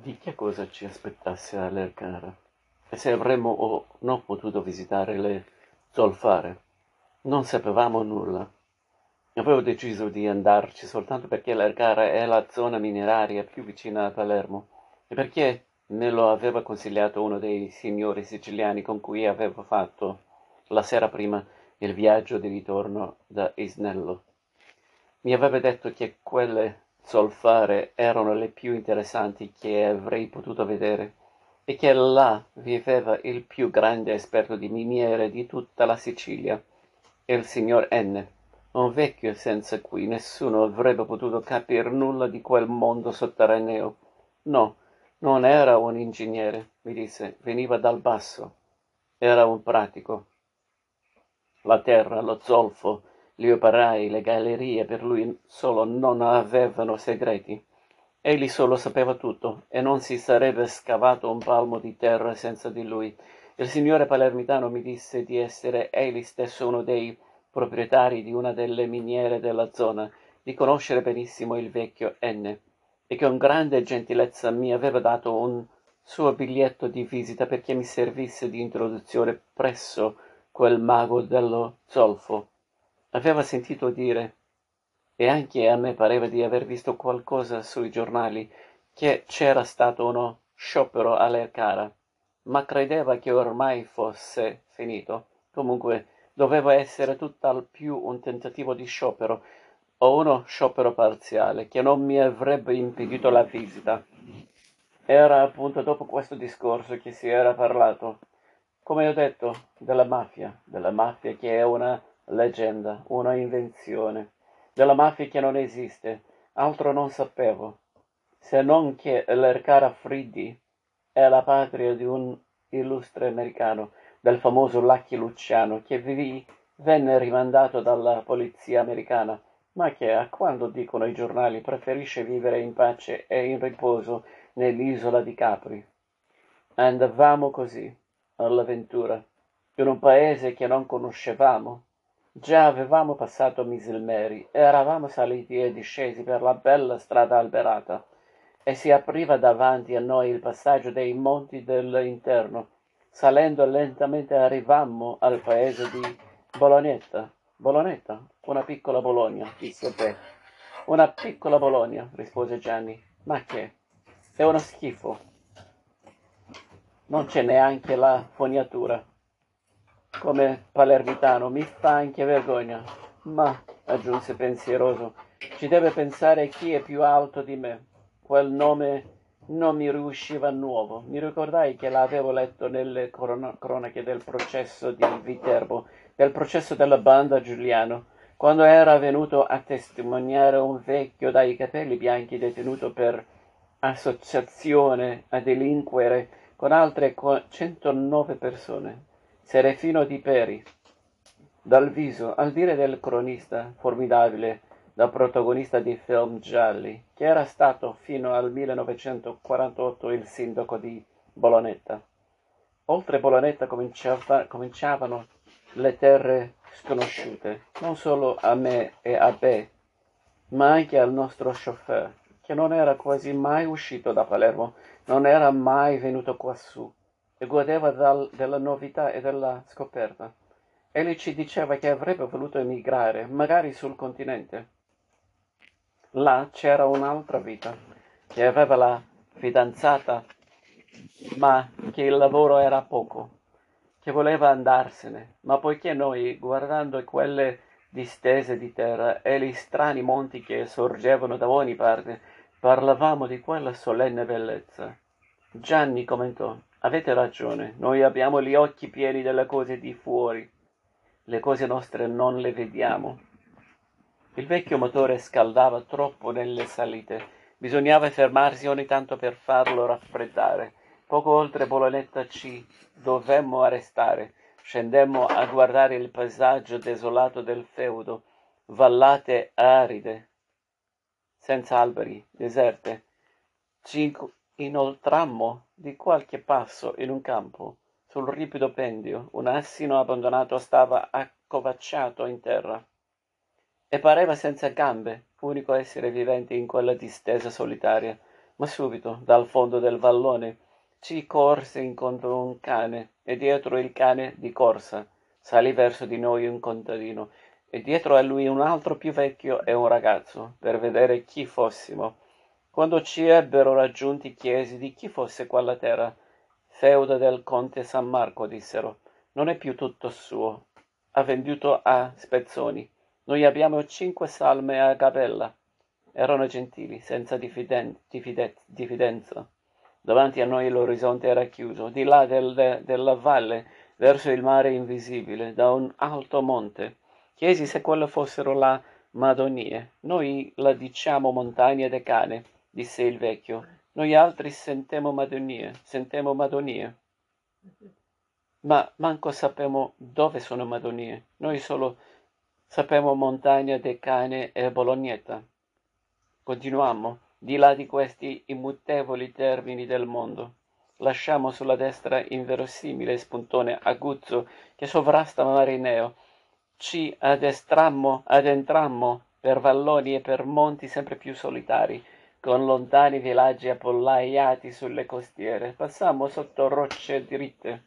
di che cosa ci aspettasse all'Ercara e se avremmo o no potuto visitare le zolfare. Non sapevamo nulla. Avevo deciso di andarci soltanto perché l'Ercara è la zona mineraria più vicina a Palermo e perché me lo aveva consigliato uno dei signori siciliani con cui avevo fatto la sera prima il viaggio di ritorno da Isnello. Mi aveva detto che quelle zolfare erano le più interessanti che avrei potuto vedere e che là viveva il più grande esperto di miniere di tutta la Sicilia, il signor N., un vecchio senza cui nessuno avrebbe potuto capir nulla di quel mondo sotterraneo. No, non era un ingegnere, mi disse, veniva dal basso. Era un pratico. La terra, lo zolfo, gli operai, le gallerie per lui solo non avevano segreti. Egli solo sapeva tutto e non si sarebbe scavato un palmo di terra senza di lui. Il signore palermitano mi disse di essere egli stesso uno dei proprietari di una delle miniere della zona, di conoscere benissimo il vecchio N e con grande gentilezza mi aveva dato un suo biglietto di visita perché mi servisse di introduzione presso quel mago dello zolfo aveva sentito dire e anche a me pareva di aver visto qualcosa sui giornali che c'era stato uno sciopero all'Ercara, ma credeva che ormai fosse finito. Comunque doveva essere tutt'al più un tentativo di sciopero o uno sciopero parziale che non mi avrebbe impedito la visita. Era appunto dopo questo discorso che si era parlato, come ho detto, della mafia, della mafia che è una leggenda, una invenzione, della mafia che non esiste, altro non sapevo, se non che l'Ercara Friddi è la patria di un illustre americano, del famoso Lucky Luciano, che vivi, venne rimandato dalla polizia americana, ma che, a quando dicono i giornali, preferisce vivere in pace e in riposo nell'isola di Capri. Andavamo così, all'avventura, in un paese che non conoscevamo, Già avevamo passato Misilmeri, eravamo saliti e discesi per la bella strada alberata, e si apriva davanti a noi il passaggio dei monti dell'interno. Salendo lentamente arrivammo al paese di Bolognetta. Bolognetta? Una piccola Bologna, disse Be. Una piccola Bologna, rispose Gianni. Ma che? È uno schifo. Non c'è neanche la fognatura come palermitano mi fa anche vergogna. Ma, aggiunse pensieroso, ci deve pensare chi è più alto di me. Quel nome non mi riusciva nuovo. Mi ricordai che l'avevo letto nelle cronache del processo di Viterbo, del processo della banda Giuliano, quando era venuto a testimoniare un vecchio dai capelli bianchi detenuto per associazione a delinquere con altre 109 persone. Serafino di Peri. Dal viso, al dire del cronista formidabile, da protagonista di film gialli, che era stato fino al 1948 il sindaco di Bolonetta. Oltre Bolonetta cominciava, cominciavano le terre sconosciute, non solo a me e a Be, ma anche al nostro chauffeur, che non era quasi mai uscito da Palermo, non era mai venuto quassù e godeva della novità e della scoperta. Egli ci diceva che avrebbe voluto emigrare, magari sul continente. Là c'era un'altra vita, che aveva la fidanzata, ma che il lavoro era poco, che voleva andarsene, ma poiché noi, guardando quelle distese di terra e gli strani monti che sorgevano da ogni parte, parlavamo di quella solenne bellezza. Gianni commentò Avete ragione, noi abbiamo gli occhi pieni delle cose di fuori, le cose nostre non le vediamo. Il vecchio motore scaldava troppo nelle salite, bisognava fermarsi ogni tanto per farlo raffreddare. Poco oltre Bolonetta ci dovemmo arrestare, scendemmo a guardare il paesaggio desolato del feudo, vallate aride, senza alberi, deserte. Ci Inoltrammo di qualche passo in un campo, sul ripido pendio, un assino abbandonato stava accovacciato in terra e pareva senza gambe, unico essere vivente in quella distesa solitaria. Ma subito, dal fondo del vallone, ci corse incontro un cane, e dietro il cane di corsa salì verso di noi un contadino, e dietro a lui un altro più vecchio e un ragazzo, per vedere chi fossimo. Quando ci ebbero raggiunti chiesi di chi fosse quella terra. Feudo del conte San Marco, dissero. Non è più tutto suo. Ha venduto a spezzoni. Noi abbiamo cinque salme a gabella. Erano gentili, senza diffiden- diffide- diffidenza. Davanti a noi l'orizzonte era chiuso, di là del, de, della valle, verso il mare invisibile, da un alto monte. Chiesi se quelle fossero la Madonie. Noi la diciamo montagna de cane, disse il vecchio. Noi altri sentemo Madonie, sentemo Madonie. Ma manco sapemo dove sono Madonie. Noi solo sapemo montagna de cane e Bolognetta. Continuammo di là di questi immutevoli termini del mondo. Lasciamo sulla destra inverosimile spuntone aguzzo che sovrasta Marineo. Ci addestrammo, addentrammo per valloni e per monti sempre più solitari, con lontani villaggi appollaiati sulle costiere. Passammo sotto rocce dritte,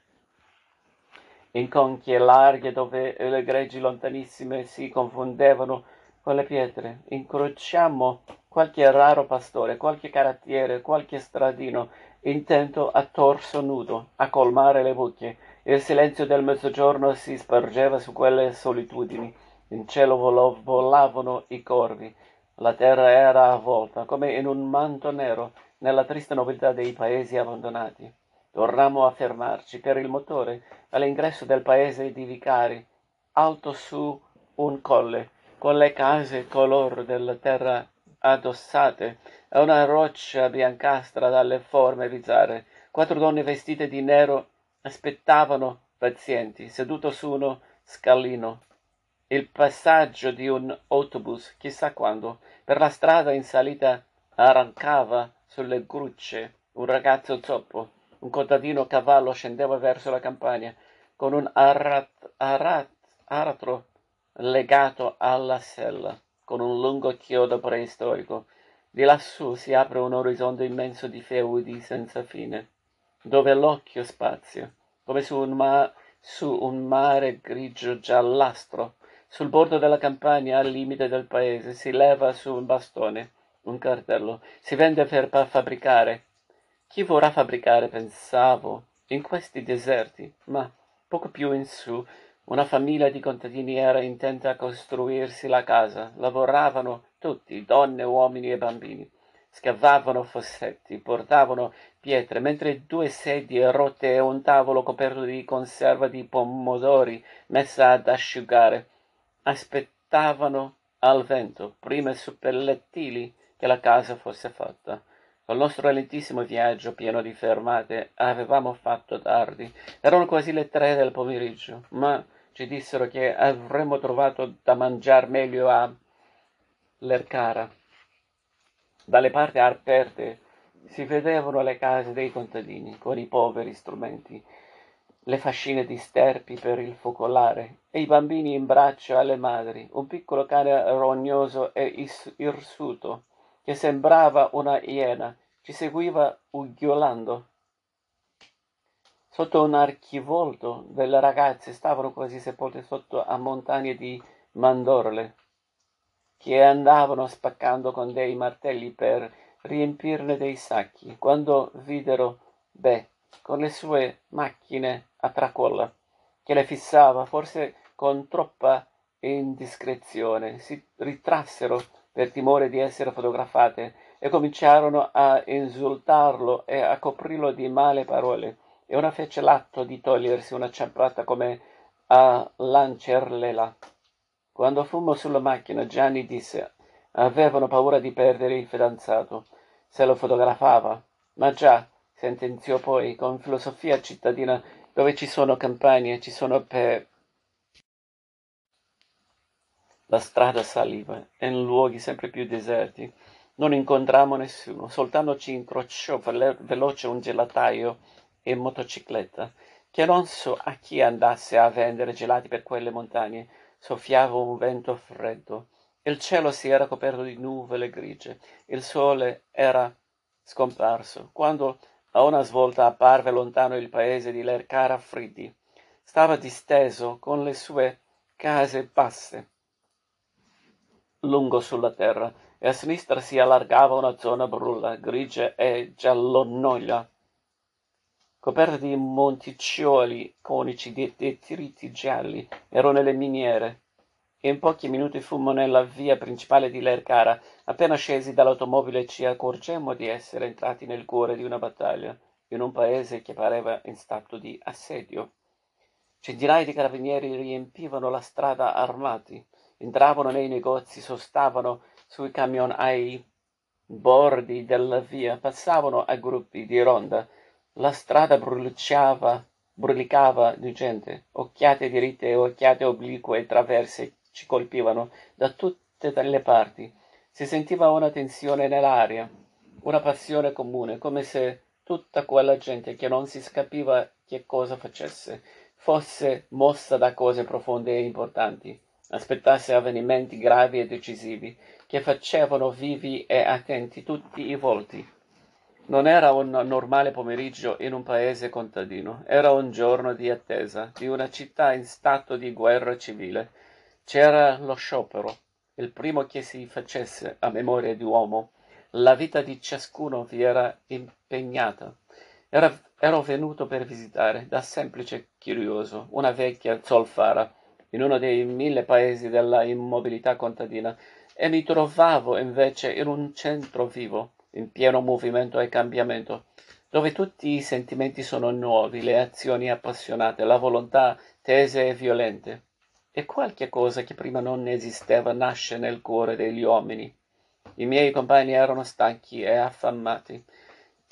in conchie larghe dove le greggi lontanissime si confondevano con le pietre. Incrociammo qualche raro pastore, qualche carattiere, qualche stradino, intento a torso nudo, a colmare le buche. Il silenzio del mezzogiorno si spargeva su quelle solitudini. In cielo volavano i corvi. La terra era avvolta, come in un manto nero, nella triste nobiltà dei paesi abbandonati. Tornammo a fermarci per il motore all'ingresso del paese di Vicari, alto su un colle, con le case color della terra addossate a una roccia biancastra dalle forme bizzarre. Quattro donne vestite di nero aspettavano pazienti, seduto su uno scalino. Il passaggio di un autobus, chissà quando, per la strada in salita arrancava sulle grucce un ragazzo zoppo. Un contadino cavallo scendeva verso la campagna con un arat, arat, aratro legato alla sella con un lungo chiodo preistorico. Di lassù si apre un orizzonte immenso di feudi senza fine, dove l'occhio spazia, come su un, ma- su un mare grigio giallastro. Sul bordo della campagna, al limite del paese, si leva su un bastone un cartello. Si vende per fabbricare. Chi vorrà fabbricare, pensavo, in questi deserti, ma poco più in su una famiglia di contadini era intenta a costruirsi la casa. Lavoravano tutti, donne, uomini e bambini. Scavavano fossetti, portavano pietre, mentre due sedie rotte e un tavolo coperto di conserva di pomodori messa ad asciugare aspettavano al vento, prima suppellettili, che la casa fosse fatta. Col nostro lentissimo viaggio pieno di fermate avevamo fatto tardi. Erano quasi le tre del pomeriggio, ma ci dissero che avremmo trovato da mangiar meglio a Lercara. Dalle parti aperte si vedevano le case dei contadini con i poveri strumenti, le fascine di sterpi per il focolare e i bambini in braccio alle madri, un piccolo cane rognoso e irsuto che sembrava una iena, ci seguiva ughiolando. Sotto un archivolto delle ragazze stavano quasi sepolte sotto a montagne di mandorle che andavano spaccando con dei martelli per riempirne dei sacchi. Quando videro Beh, con le sue macchine a tracolla, che le fissava, forse con troppa indiscrezione, si ritrassero per timore di essere fotografate e cominciarono a insultarlo e a coprirlo di male parole e una fece l'atto di togliersi una ciabatta come a lancerlela. Quando fummo sulla macchina, Gianni disse avevano paura di perdere il fidanzato se lo fotografava. Ma già, sentenziò poi, con filosofia cittadina, dove ci sono campagne, ci sono pe... La strada saliva, in luoghi sempre più deserti. Non incontrammo nessuno, soltanto ci incrociò veloce un gelataio in motocicletta, che non so a chi andasse a vendere gelati per quelle montagne. Soffiava un vento freddo. Il cielo si era coperto di nuvole grigie. Il sole era scomparso, quando a una svolta apparve lontano il paese di Lercara Friddi. Stava disteso con le sue case basse lungo sulla terra e a sinistra si allargava una zona brulla, grigia e giallonoglia, coperta di monticcioli conici di detriti gialli. Erano le miniere. In pochi minuti fummo nella via principale di Lercara. Appena scesi dall'automobile ci accorgemmo di essere entrati nel cuore di una battaglia, in un paese che pareva in stato di assedio. Centinaia di carabinieri riempivano la strada armati, entravano nei negozi, sostavano sui camion ai bordi della via, passavano a gruppi di ronda. La strada bruciava, brulicava di gente. Occhiate diritte e occhiate oblique traverse ci colpivano da tutte le parti. Si sentiva una tensione nell'aria, una passione comune, come se tutta quella gente che non si capiva che cosa facesse fosse mossa da cose profonde e importanti, aspettasse avvenimenti gravi e decisivi, che facevano vivi e attenti tutti i volti. Non era un normale pomeriggio in un paese contadino, era un giorno di attesa di una città in stato di guerra civile. C'era lo sciopero, il primo che si facesse a memoria di uomo. La vita di ciascuno vi era impegnata. Era, ero venuto per visitare, da semplice curioso, una vecchia zolfara in uno dei mille paesi della immobilità contadina e mi trovavo invece in un centro vivo, in pieno movimento e cambiamento, dove tutti i sentimenti sono nuovi, le azioni appassionate, la volontà tese e violente. E qualche cosa che prima non esisteva nasce nel cuore degli uomini. I miei compagni erano stanchi e affamati.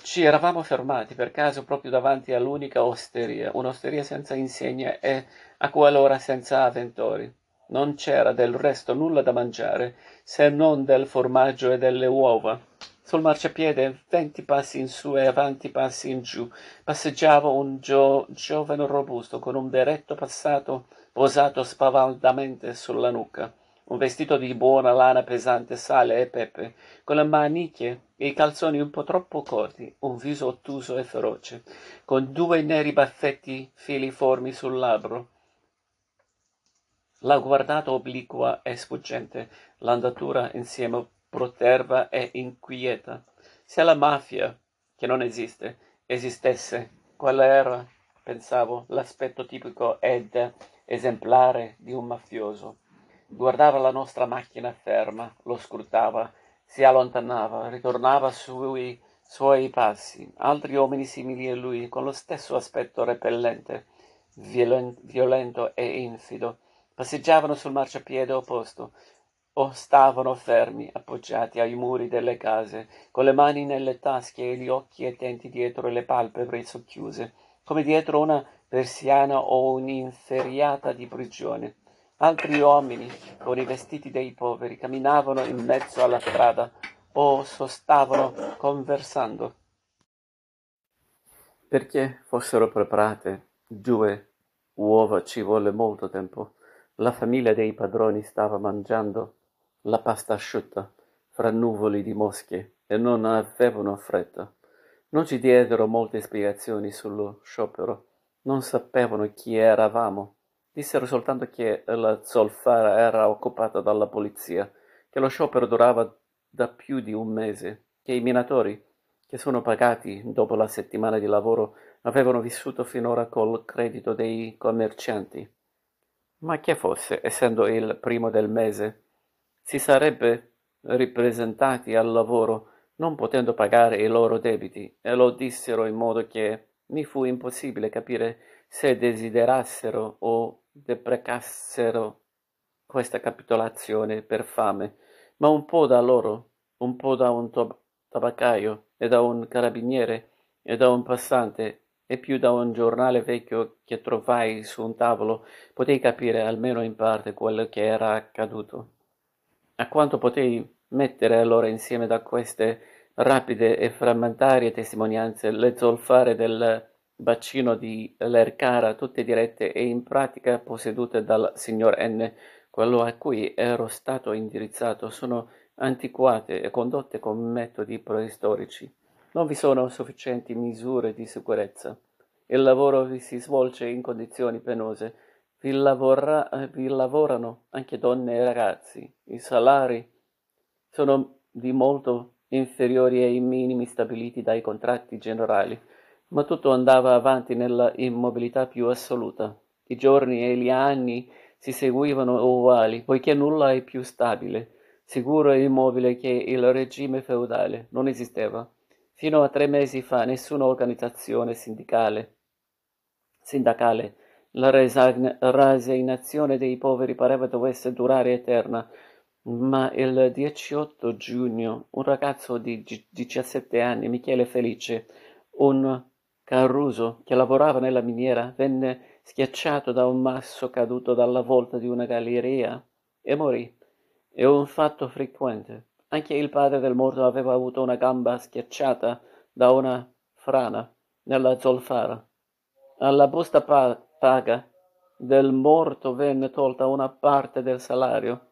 Ci eravamo fermati per caso proprio davanti all'unica osteria, un'osteria senza insegne e a quell'ora senza avventori. Non c'era del resto nulla da mangiare, se non del formaggio e delle uova. Sul marciapiede, venti passi in su e avanti passi in giù, passeggiava un gio- giovane robusto con un berretto passato posato spavaldamente sulla nuca, un vestito di buona lana pesante, sale e pepe, con le maniche e i calzoni un po' troppo corti, un viso ottuso e feroce, con due neri baffetti filiformi sul labbro L'ha guardato obliqua e sfuggente, l'andatura insieme proterva e inquieta. Se la mafia, che non esiste, esistesse, qual era, pensavo, l'aspetto tipico ed esemplare di un mafioso. Guardava la nostra macchina ferma, lo scrutava, si allontanava, ritornava sui suoi passi. Altri uomini simili a lui, con lo stesso aspetto repellente, violento e infido, passeggiavano sul marciapiede opposto o stavano fermi appoggiati ai muri delle case con le mani nelle tasche e gli occhi attenti dietro le palpebre socchiuse come dietro una persiana o un'inferriata di prigione altri uomini con i vestiti dei poveri camminavano in mezzo alla strada o sostavano conversando perché fossero preparate due uova ci volle molto tempo la famiglia dei padroni stava mangiando la pasta asciutta fra nuvoli di mosche e non avevano fretta. Non ci diedero molte spiegazioni sullo sciopero. Non sapevano chi eravamo. Dissero soltanto che la zolfara era occupata dalla polizia, che lo sciopero durava da più di un mese, che i minatori, che sono pagati dopo la settimana di lavoro, avevano vissuto finora col credito dei commercianti ma che fosse, essendo il primo del mese, si sarebbe ripresentati al lavoro non potendo pagare i loro debiti e lo dissero in modo che mi fu impossibile capire se desiderassero o deprecassero questa capitolazione per fame, ma un po' da loro, un po' da un tab- tabaccaio e da un carabiniere e da un passante e più da un giornale vecchio che trovai su un tavolo potei capire almeno in parte quello che era accaduto. A quanto potei mettere allora insieme da queste rapide e frammentarie testimonianze le zolfare del bacino di Lercara, tutte dirette e in pratica possedute dal signor N, quello a cui ero stato indirizzato, sono antiquate e condotte con metodi preistorici Non vi sono sufficienti misure di sicurezza. Il lavoro vi si svolge in condizioni penose. Vi, lavora, vi lavorano anche donne e ragazzi. I salari sono di molto inferiori ai minimi stabiliti dai contratti generali, ma tutto andava avanti nella immobilità più assoluta. I giorni e gli anni si seguivano uguali, poiché nulla è più stabile, sicuro e immobile che il regime feudale. Non esisteva. Fino a tre mesi fa nessuna organizzazione sindicale, sindacale la rassegnazione dei poveri pareva dovesse durare eterna, ma il 18 giugno un ragazzo di 17 anni, Michele Felice, un carruso che lavorava nella miniera, venne schiacciato da un masso caduto dalla volta di una galleria e morì. È un fatto frequente. Anche il padre del morto aveva avuto una gamba schiacciata da una frana nella zolfara. Alla busta pa- paga del morto venne tolta una parte del salario,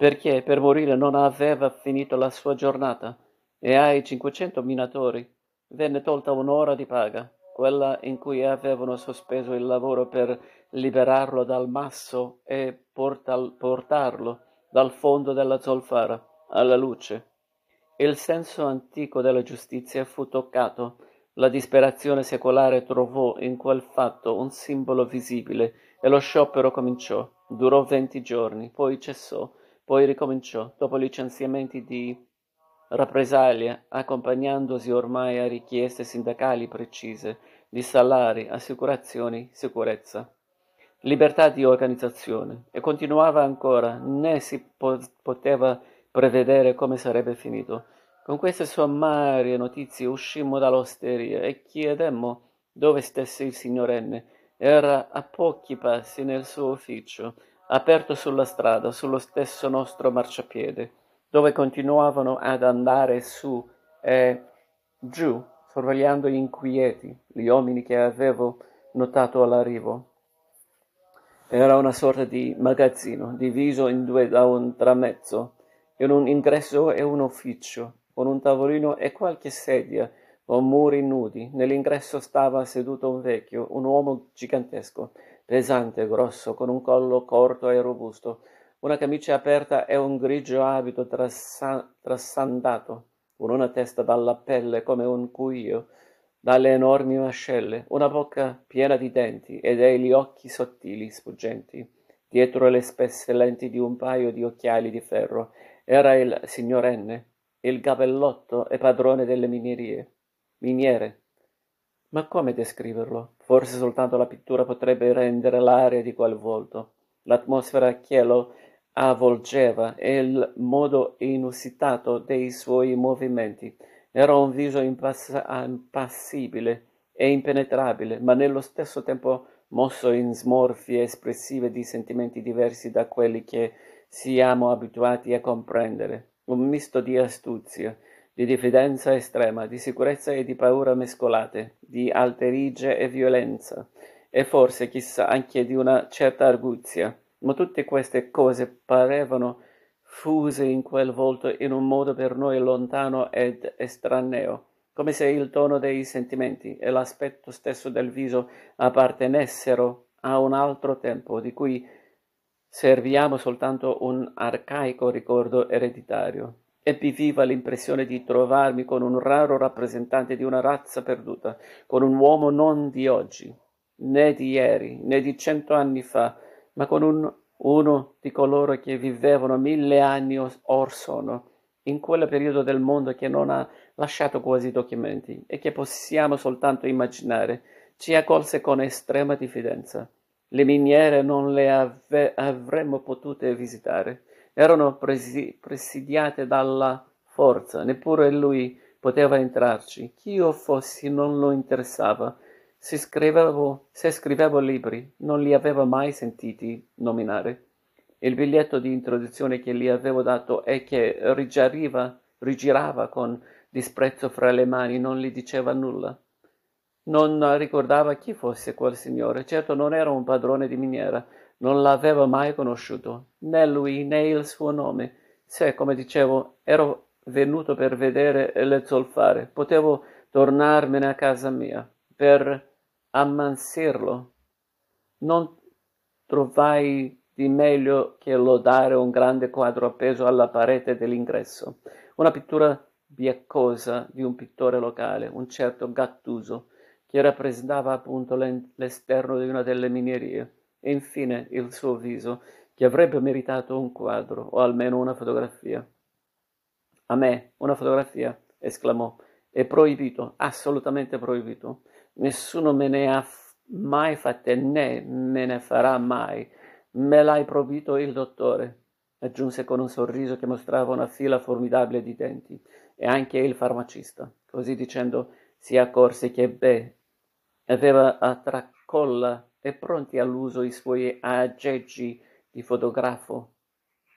perché per morire non aveva finito la sua giornata, e ai 500 minatori venne tolta un'ora di paga, quella in cui avevano sospeso il lavoro per liberarlo dal masso e portal- portarlo dal fondo della zolfara alla luce. Il senso antico della giustizia fu toccato, la disperazione secolare trovò in quel fatto un simbolo visibile e lo sciopero cominciò. Durò venti giorni, poi cessò, poi ricominciò, dopo licenziamenti di rappresaglia, accompagnandosi ormai a richieste sindacali precise di salari, assicurazioni, sicurezza libertà di organizzazione e continuava ancora, né si po- poteva prevedere come sarebbe finito. Con queste sommarie notizie uscimmo dall'osteria e chiedemmo dove stesse il signor N. Era a pochi passi nel suo ufficio, aperto sulla strada, sullo stesso nostro marciapiede, dove continuavano ad andare su e giù, sorvegliando inquieti gli uomini che avevo notato all'arrivo. Era una sorta di magazzino, diviso in due da un tramezzo, in un ingresso e un ufficio, con un tavolino e qualche sedia, con muri nudi. Nell'ingresso stava seduto un vecchio, un uomo gigantesco, pesante, grosso, con un collo corto e robusto, una camicia aperta e un grigio abito trassa- trassandato, con una testa dalla pelle come un cuio, dalle enormi mascelle, una bocca piena di denti e degli occhi sottili, sfuggenti. Dietro le spesse lenti di un paio di occhiali di ferro era il signor N, il gabellotto e padrone delle minerie. Miniere. Ma come descriverlo? Forse soltanto la pittura potrebbe rendere l'aria di quel volto, l'atmosfera che lo avvolgeva e il modo inusitato dei suoi movimenti era un viso impass- impassibile e impenetrabile, ma nello stesso tempo mosso in smorfie espressive di sentimenti diversi da quelli che siamo abituati a comprendere. Un misto di astuzia, di diffidenza estrema, di sicurezza e di paura mescolate, di alterigia e violenza, e forse, chissà, anche di una certa arguzia. Ma tutte queste cose parevano fuse in quel volto in un modo per noi lontano ed estraneo, come se il tono dei sentimenti e l'aspetto stesso del viso appartenessero a un altro tempo di cui serviamo soltanto un arcaico ricordo ereditario. Ebbi viva l'impressione di trovarmi con un raro rappresentante di una razza perduta, con un uomo non di oggi, né di ieri, né di cento anni fa, ma con un uno di coloro che vivevano mille anni or sono, in quel periodo del mondo che non ha lasciato quasi documenti e che possiamo soltanto immaginare, ci accolse con estrema diffidenza. Le miniere non le ave- avremmo potute visitare, erano presi- presidiate dalla forza, neppure lui poteva entrarci. Chi io fossi non lo interessava, se scrivevo, se scrivevo libri, non li avevo mai sentiti nominare. Il biglietto di introduzione che gli avevo dato e che rigiriva, rigirava con disprezzo fra le mani non gli diceva nulla. Non ricordava chi fosse quel signore, certo non era un padrone di miniera, non l'aveva mai conosciuto, né lui né il suo nome, se, come dicevo, ero venuto per vedere le zolfare. Potevo tornarmene a casa mia per ammansirlo. Non trovai di meglio che lodare un grande quadro appeso alla parete dell'ingresso, una pittura biaccosa di un pittore locale, un certo Gattuso, che rappresentava appunto l'esterno di una delle minerie, e infine il suo viso, che avrebbe meritato un quadro o almeno una fotografia. A me, una fotografia, esclamò, è proibito, assolutamente proibito. Nessuno me ne ha mai fatte né me ne farà mai. Me l'hai proibito il dottore, aggiunse con un sorriso che mostrava una fila formidabile di denti, e anche il farmacista. Così dicendo si accorse che Beh aveva a tracolla e pronti all'uso i suoi aggeggi di fotografo.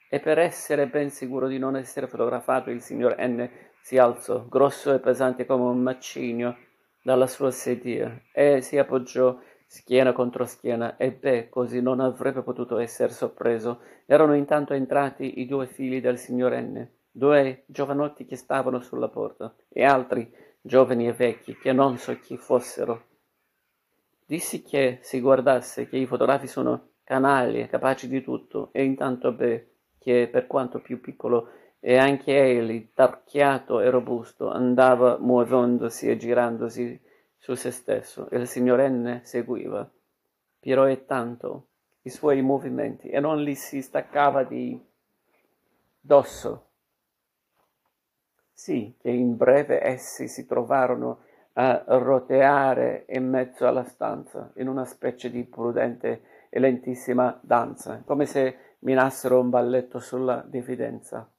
E per essere ben sicuro di non essere fotografato, il signor N si alzò, grosso e pesante come un macigno, dalla sua sedia e si appoggiò schiena contro schiena e beh, così non avrebbe potuto essere sorpreso. Erano intanto entrati i due figli del signor N, due giovanotti che stavano sulla porta, e altri, giovani e vecchi, che non so chi fossero. Dissi che si guardasse, che i fotografi sono canaglie, capaci di tutto, e intanto beh, che per quanto più piccolo e anche egli, tarchiato e robusto, andava muovendosi e girandosi su se stesso, e il signor N seguiva, piroettando i suoi movimenti, e non gli si staccava di dosso. Sì, che in breve essi si trovarono a roteare in mezzo alla stanza, in una specie di prudente e lentissima danza, come se minassero un balletto sulla diffidenza.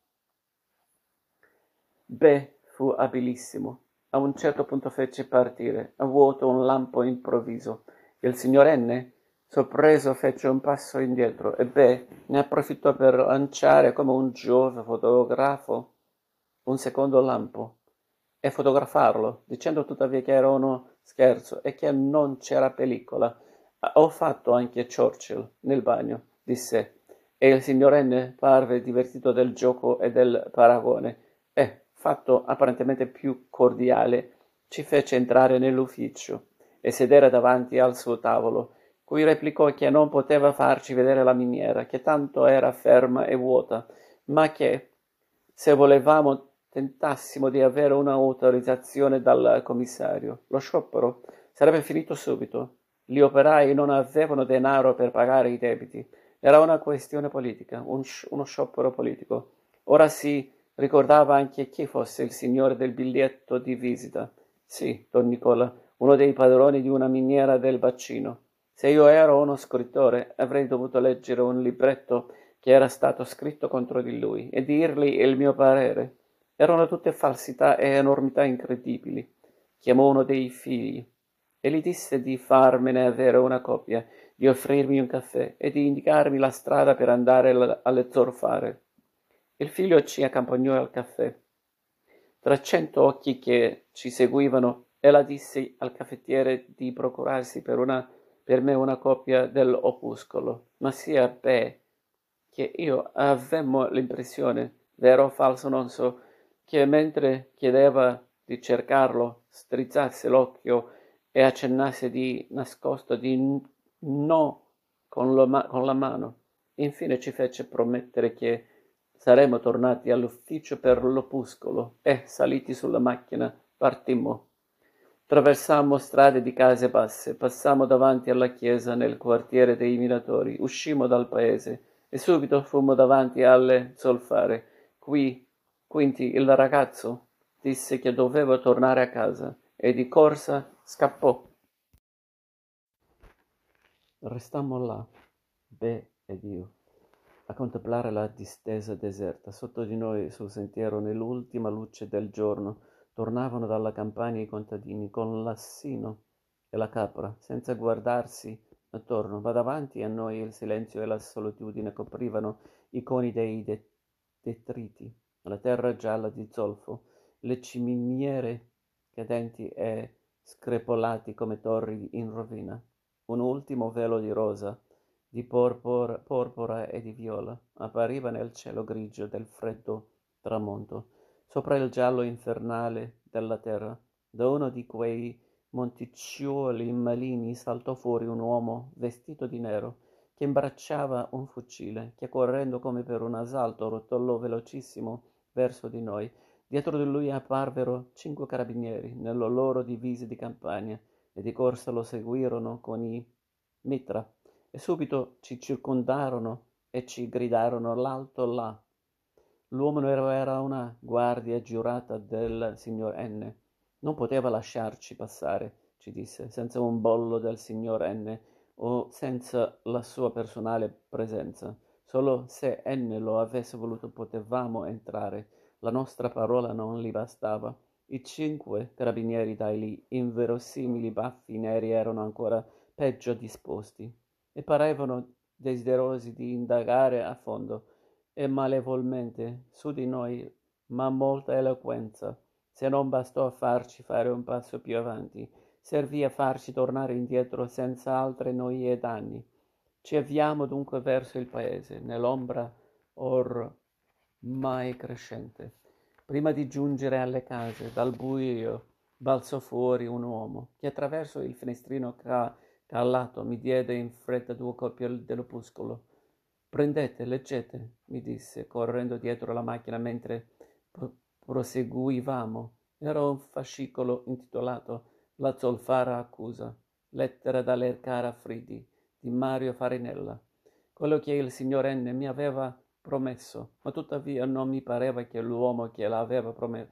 Beh, fu abilissimo. A un certo punto fece partire a vuoto un lampo improvviso. Il signor N, sorpreso, fece un passo indietro e Beh ne approfittò per lanciare come un giove fotografo un secondo lampo e fotografarlo, dicendo tuttavia che era uno scherzo e che non c'era pellicola. Ho fatto anche Churchill nel bagno, disse, e il signor N parve divertito del gioco e del paragone. Eh, fatto apparentemente più cordiale, ci fece entrare nell'ufficio e sedere davanti al suo tavolo, cui replicò che non poteva farci vedere la miniera, che tanto era ferma e vuota, ma che, se volevamo, tentassimo di avere un'autorizzazione dal commissario. Lo sciopero sarebbe finito subito. Gli operai non avevano denaro per pagare i debiti. Era una questione politica, un uno sciopero politico. Ora si Ricordava anche chi fosse il signore del biglietto di visita. Sì, don Nicola, uno dei padroni di una miniera del bacino. Se io ero uno scrittore, avrei dovuto leggere un libretto che era stato scritto contro di lui e dirgli il mio parere. Erano tutte falsità e enormità incredibili. Chiamò uno dei figli e gli disse di farmene avere una copia, di offrirmi un caffè e di indicarmi la strada per andare alle zolfare. Il figlio ci accompagnò al caffè. Tra cento occhi che ci seguivano, ella disse al caffettiere di procurarsi per, una, per me una copia dell'opuscolo, ma sia beh che io avemmo l'impressione, vero o falso non so, che mentre chiedeva di cercarlo, strizzasse l'occhio e accennasse di nascosto di no con, lo, con la mano. Infine ci fece promettere che Saremmo tornati all'ufficio per l'opuscolo e, saliti sulla macchina, partimmo. Traversammo strade di case basse, passammo davanti alla chiesa nel quartiere dei minatori, uscimmo dal paese e subito fummo davanti alle zolfare. Qui, Quinti, il ragazzo, disse che doveva tornare a casa e di corsa scappò. Restammo là, Be ed io a contemplare la distesa deserta. Sotto di noi, sul sentiero, nell'ultima luce del giorno, tornavano dalla campagna i contadini con l'assino e la capra, senza guardarsi attorno, ma davanti a noi il silenzio e la solitudine coprivano i coni dei de- detriti, la terra gialla di zolfo, le ciminiere cadenti e screpolati come torri in rovina. Un ultimo velo di rosa di porpora, porpora e di viola appariva nel cielo grigio del freddo tramonto. sopra il giallo infernale della terra. Da uno di quei monticcioli maligni saltò fuori un uomo vestito di nero, che imbracciava un fucile, che correndo come per un assalto rotolò velocissimo verso di noi. Dietro di lui apparvero cinque carabinieri, nelle loro divise di campagna, e di corsa lo seguirono con i mitra, e subito ci circondarono e ci gridarono l'alto là. L'uomo era una guardia giurata del signor N. Non poteva lasciarci passare, ci disse, senza un bollo del signor N o senza la sua personale presenza. Solo se N lo avesse voluto potevamo entrare. La nostra parola non gli bastava. I cinque carabinieri dagli inverosimili baffi neri erano ancora peggio disposti e parevano desiderosi di indagare a fondo e malevolmente su di noi, ma molta eloquenza. Se non bastò a farci fare un passo più avanti, servì a farci tornare indietro senza altre noie e danni. Ci avviamo dunque verso il paese, nell'ombra ormai crescente. Prima di giungere alle case, dal buio balzò fuori un uomo che attraverso il finestrino ca- calato mi diede in fretta due copie dell'opuscolo. Prendete, leggete, mi disse, correndo dietro la macchina mentre proseguivamo. Era un fascicolo intitolato La zolfara accusa, lettera da Lercara Fridi, di Mario Farinella. Quello che il signor N mi aveva promesso, ma tuttavia non mi pareva che l'uomo che l'aveva prom-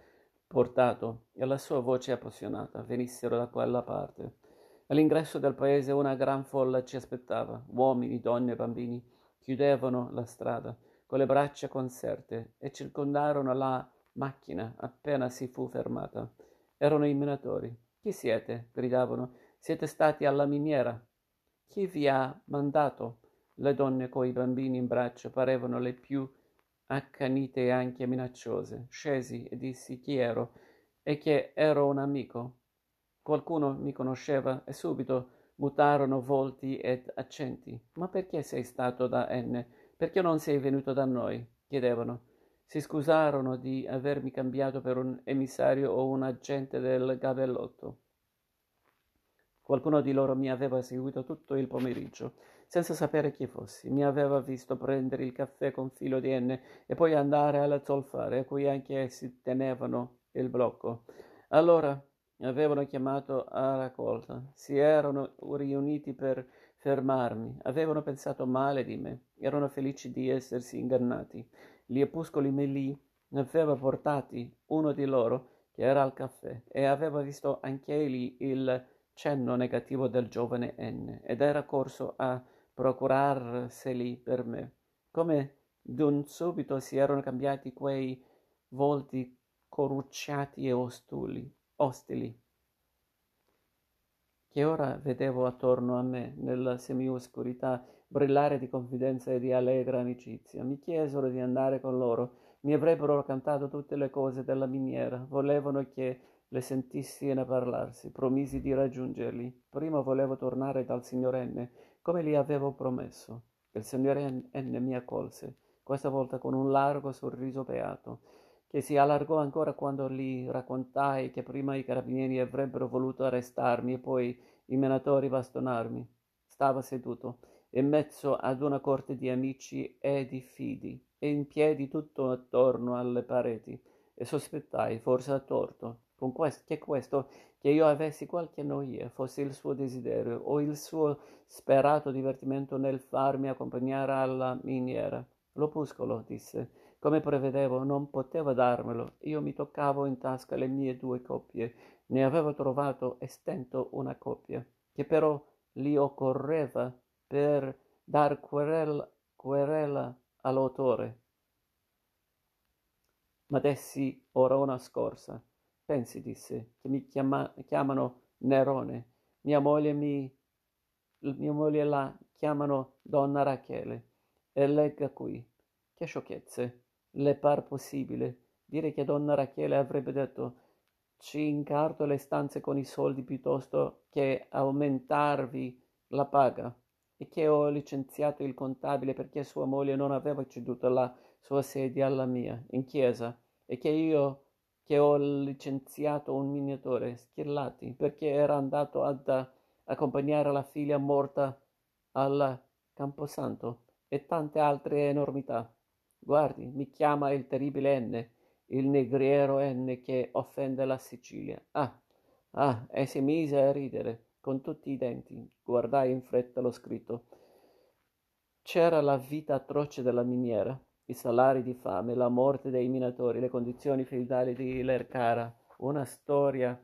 portato e la sua voce appassionata venissero da quella parte. All'ingresso del paese una gran folla ci aspettava, uomini, donne, bambini chiudevano la strada con le braccia conserte e circondarono la macchina appena si fu fermata. Erano i minatori. Chi siete? gridavano. Siete stati alla miniera. Chi vi ha mandato? Le donne coi bambini in braccio parevano le più accanite e anche minacciose. Scesi e dissi chi ero e che ero un amico. Qualcuno mi conosceva e subito mutarono volti ed accenti. Ma perché sei stato da N? Perché non sei venuto da noi? chiedevano. Si scusarono di avermi cambiato per un emissario o un agente del gabellotto. Qualcuno di loro mi aveva seguito tutto il pomeriggio, senza sapere chi fossi. Mi aveva visto prendere il caffè con filo di N e poi andare alla zolfare, a cui anche essi tenevano il blocco. Allora avevano chiamato a raccolta, si erano riuniti per fermarmi, avevano pensato male di me, erano felici di essersi ingannati. Gli opuscoli me li aveva portati uno di loro che era al caffè e aveva visto anch'egli il cenno negativo del giovane N ed era corso a procurarseli per me. Come d'un subito si erano cambiati quei volti corrucciati e ostuli ostili, che ora vedevo attorno a me, nella semioscurità, brillare di confidenza e di allegra amicizia. Mi chiesero di andare con loro, mi avrebbero raccontato tutte le cose della miniera, volevano che le sentissi ne parlarsi, promisi di raggiungerli. Prima volevo tornare dal signor N, come gli avevo promesso. Il signor N mi accolse, questa volta con un largo sorriso beato che si allargò ancora quando gli raccontai che prima i carabinieri avrebbero voluto arrestarmi e poi i menatori bastonarmi. Stava seduto, in mezzo ad una corte di amici e di fidi, e in piedi tutto attorno alle pareti, e sospettai, forse a torto, con questo, che questo, che io avessi qualche noia, fosse il suo desiderio o il suo sperato divertimento nel farmi accompagnare alla miniera. L'opuscolo, disse, come prevedevo, non poteva darmelo. Io mi toccavo in tasca le mie due coppie. Ne avevo trovato e stento una coppia, che però gli occorreva per dar querela, querela all'autore. Ma dessi ora una scorsa. Pensi, disse, che mi chiama, chiamano Nerone. Mia moglie mi... mia moglie la chiamano Donna Rachele. E legga qui. Che sciocchezze le par possibile dire che donna Rachele avrebbe detto ci incarto le stanze con i soldi piuttosto che aumentarvi la paga e che ho licenziato il contabile perché sua moglie non aveva ceduto la sua sedia alla mia in chiesa e che io che ho licenziato un miniatore, Schillati, perché era andato ad accompagnare la figlia morta al Camposanto e tante altre enormità. Guardi, mi chiama il terribile N, il negriero N che offende la Sicilia. Ah, ah, e si mise a ridere con tutti i denti. Guardai in fretta lo scritto. C'era la vita atroce della miniera, i salari di fame, la morte dei minatori, le condizioni feudali di Lercara, una storia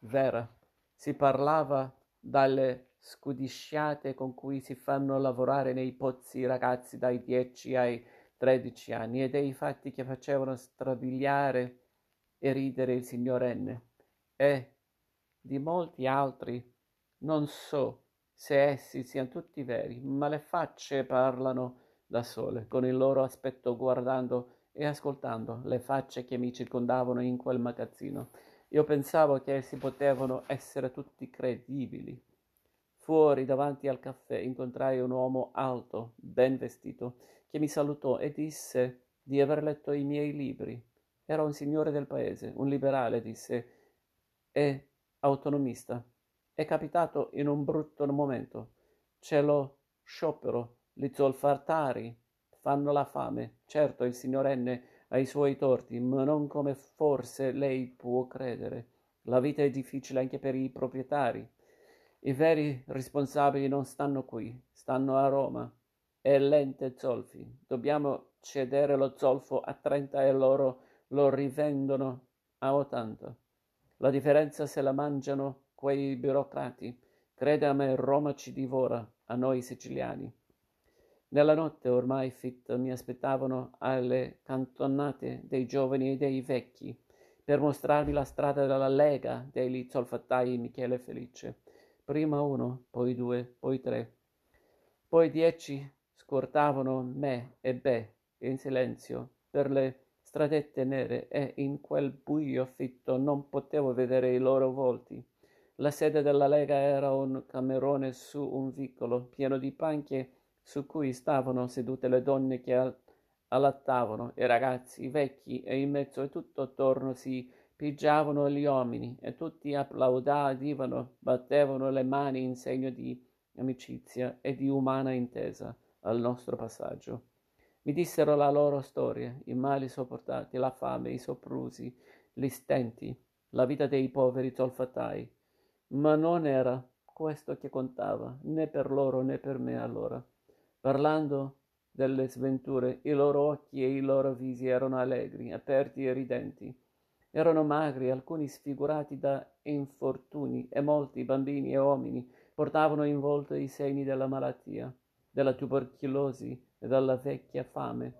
vera. Si parlava dalle scudisciate con cui si fanno lavorare nei pozzi i ragazzi dai 10 ai 13 anni e dei fatti che facevano strabiliare e ridere il signor N. E di molti altri non so se essi siano tutti veri, ma le facce parlano da sole, con il loro aspetto guardando e ascoltando le facce che mi circondavano in quel magazzino. Io pensavo che essi potevano essere tutti credibili. Fuori, davanti al caffè, incontrai un uomo alto, ben vestito, che mi salutò e disse di aver letto i miei libri. Era un signore del paese, un liberale, disse, e autonomista. È capitato in un brutto momento. C'è lo sciopero, gli zolfartari fanno la fame. Certo, il signor N ha i suoi torti, ma non come forse lei può credere. La vita è difficile anche per i proprietari. I veri responsabili non stanno qui, stanno a Roma. È l'ente zolfi. Dobbiamo cedere lo zolfo a 30 e loro lo rivendono a 80. La differenza se la mangiano quei burocrati. Crede a me, Roma ci divora, a noi siciliani. Nella notte ormai fit mi aspettavano alle cantonate dei giovani e dei vecchi per mostrarmi la strada della lega degli zolfattai Michele Felice prima uno, poi due, poi tre. Poi dieci scortavano me e Be in silenzio per le stradette nere e in quel buio fitto non potevo vedere i loro volti. La sede della Lega era un camerone su un vicolo pieno di panche su cui stavano sedute le donne che allattavano, i ragazzi, i vecchi e in mezzo e tutto attorno si pigiavano gli uomini e tutti applaudivano, battevano le mani in segno di amicizia e di umana intesa al nostro passaggio. Mi dissero la loro storia, i mali sopportati, la fame, i soprusi, gli stenti, la vita dei poveri zolfatai. Ma non era questo che contava, né per loro né per me allora. Parlando delle sventure, i loro occhi e i loro visi erano allegri, aperti e ridenti erano magri, alcuni sfigurati da infortuni, e molti bambini e uomini portavano in volto i segni della malattia, della tubercolosi e della vecchia fame.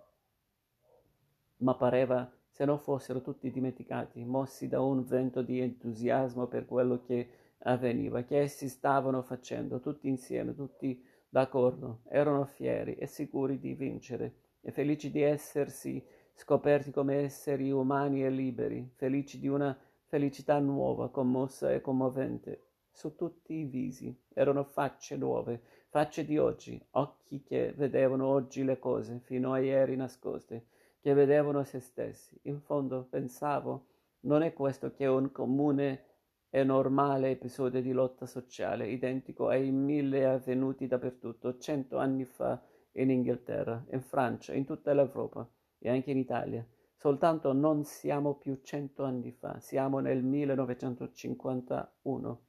Ma pareva se non fossero tutti dimenticati, mossi da un vento di entusiasmo per quello che avveniva, che essi stavano facendo, tutti insieme, tutti d'accordo, erano fieri e sicuri di vincere e felici di essersi scoperti come esseri umani e liberi, felici di una felicità nuova, commossa e commovente. Su tutti i visi erano facce nuove, facce di oggi, occhi che vedevano oggi le cose fino a ieri nascoste, che vedevano se stessi. In fondo pensavo, non è questo che un comune e normale episodio di lotta sociale, identico ai mille avvenuti dappertutto, cento anni fa in Inghilterra, in Francia, in tutta l'Europa e anche in Italia. Soltanto non siamo più cento anni fa, siamo nel 1951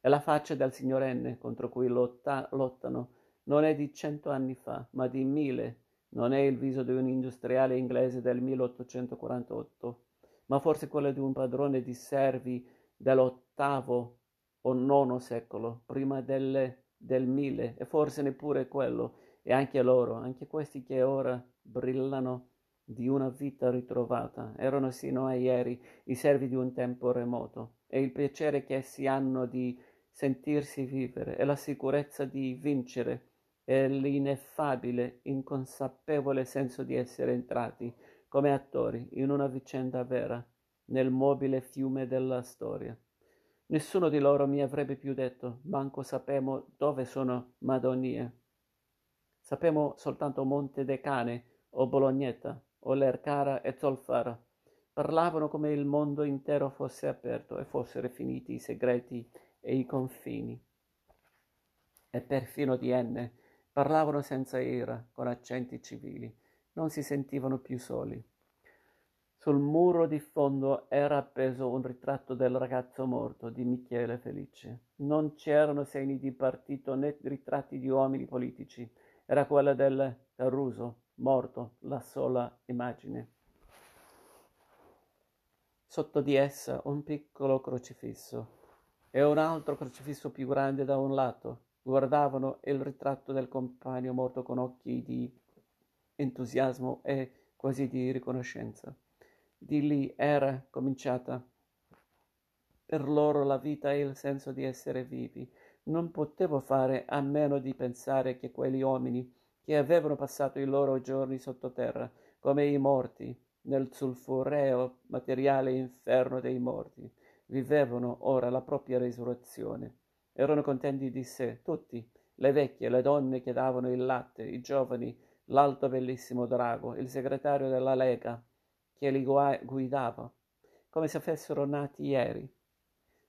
e la faccia del signor N contro cui lotta, lottano non è di cento anni fa, ma di mille. Non è il viso di un industriale inglese del 1848, ma forse quello di un padrone di servi dell'ottavo o nono secolo, prima delle, del mille, e forse neppure quello, e anche loro, anche questi che ora brillano di una vita ritrovata, erano sino a ieri i servi di un tempo remoto, e il piacere che essi hanno di sentirsi vivere, e la sicurezza di vincere, e l'ineffabile, inconsapevole senso di essere entrati, come attori, in una vicenda vera, nel mobile fiume della storia. Nessuno di loro mi avrebbe più detto, manco sapemo dove sono Madonie. Sapemo soltanto Monte Decane o Bolognetta, o Lercara e Zolfara, Parlavano come il mondo intero fosse aperto e fossero finiti i segreti e i confini. E perfino di Enne parlavano senza ira, con accenti civili. Non si sentivano più soli. Sul muro di fondo era appeso un ritratto del ragazzo morto di Michele Felice. Non c'erano segni di partito né ritratti di uomini politici. Era quella del Caruso, morto, la sola immagine. Sotto di essa un piccolo crocifisso e un altro crocifisso più grande da un lato guardavano il ritratto del compagno morto con occhi di entusiasmo e quasi di riconoscenza. Di lì era cominciata per loro la vita e il senso di essere vivi. Non potevo fare a meno di pensare che quegli uomini che avevano passato i loro giorni sottoterra, come i morti, nel sulfureo materiale inferno dei morti, vivevano ora la propria risurrezione. Erano contenti di sé, tutti, le vecchie, le donne che davano il latte, i giovani, l'alto bellissimo drago, il segretario della Lega che li guidava, come se fossero nati ieri.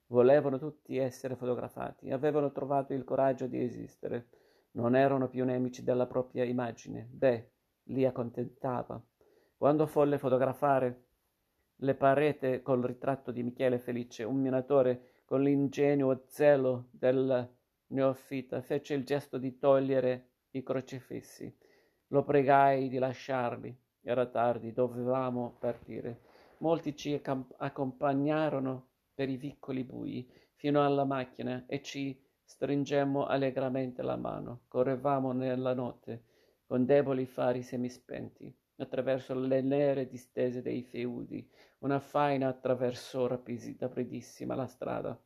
Volevano tutti essere fotografati, avevano trovato il coraggio di esistere, non erano più nemici della propria immagine. Beh, li accontentava. Quando folle fotografare le pareti col ritratto di Michele Felice, un minatore con l'ingenuo zelo del neofita fece il gesto di togliere i crocifissi. Lo pregai di lasciarli. Era tardi, dovevamo partire. Molti ci accompagnarono per i vicoli bui fino alla macchina e ci stringemmo allegramente la mano. Correvamo nella notte con deboli fari semispenti attraverso le nere distese dei feudi. Una faina attraversò rapidissima la strada.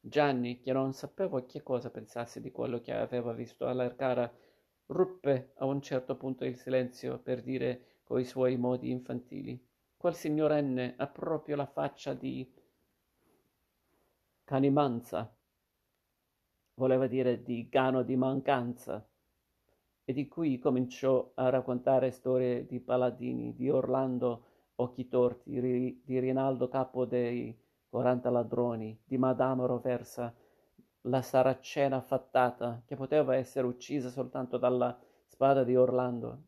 Gianni, che non sapeva che cosa pensasse di quello che aveva visto all'arcara, ruppe a un certo punto il silenzio per dire coi suoi modi infantili. Quel signorenne ha proprio la faccia di canimanza, voleva dire di gano di mancanza e di cui cominciò a raccontare storie di paladini, di Orlando Occhi Torti, di Rinaldo Capo dei 40 ladroni, di Madame Roversa, la saracena fattata, che poteva essere uccisa soltanto dalla spada di Orlando,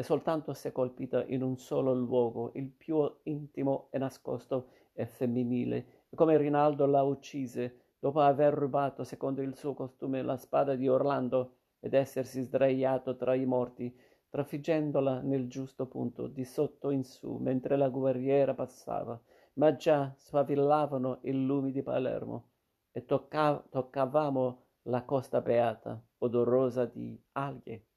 e soltanto se colpita in un solo luogo, il più intimo e nascosto e femminile, come Rinaldo la uccise dopo aver rubato, secondo il suo costume, la spada di Orlando, ed essersi sdraiato tra i morti, trafiggendola nel giusto punto, di sotto in su, mentre la guerriera passava, ma già sfavillavano i lumi di Palermo e tocca- toccavamo la costa beata, odorosa di alghe.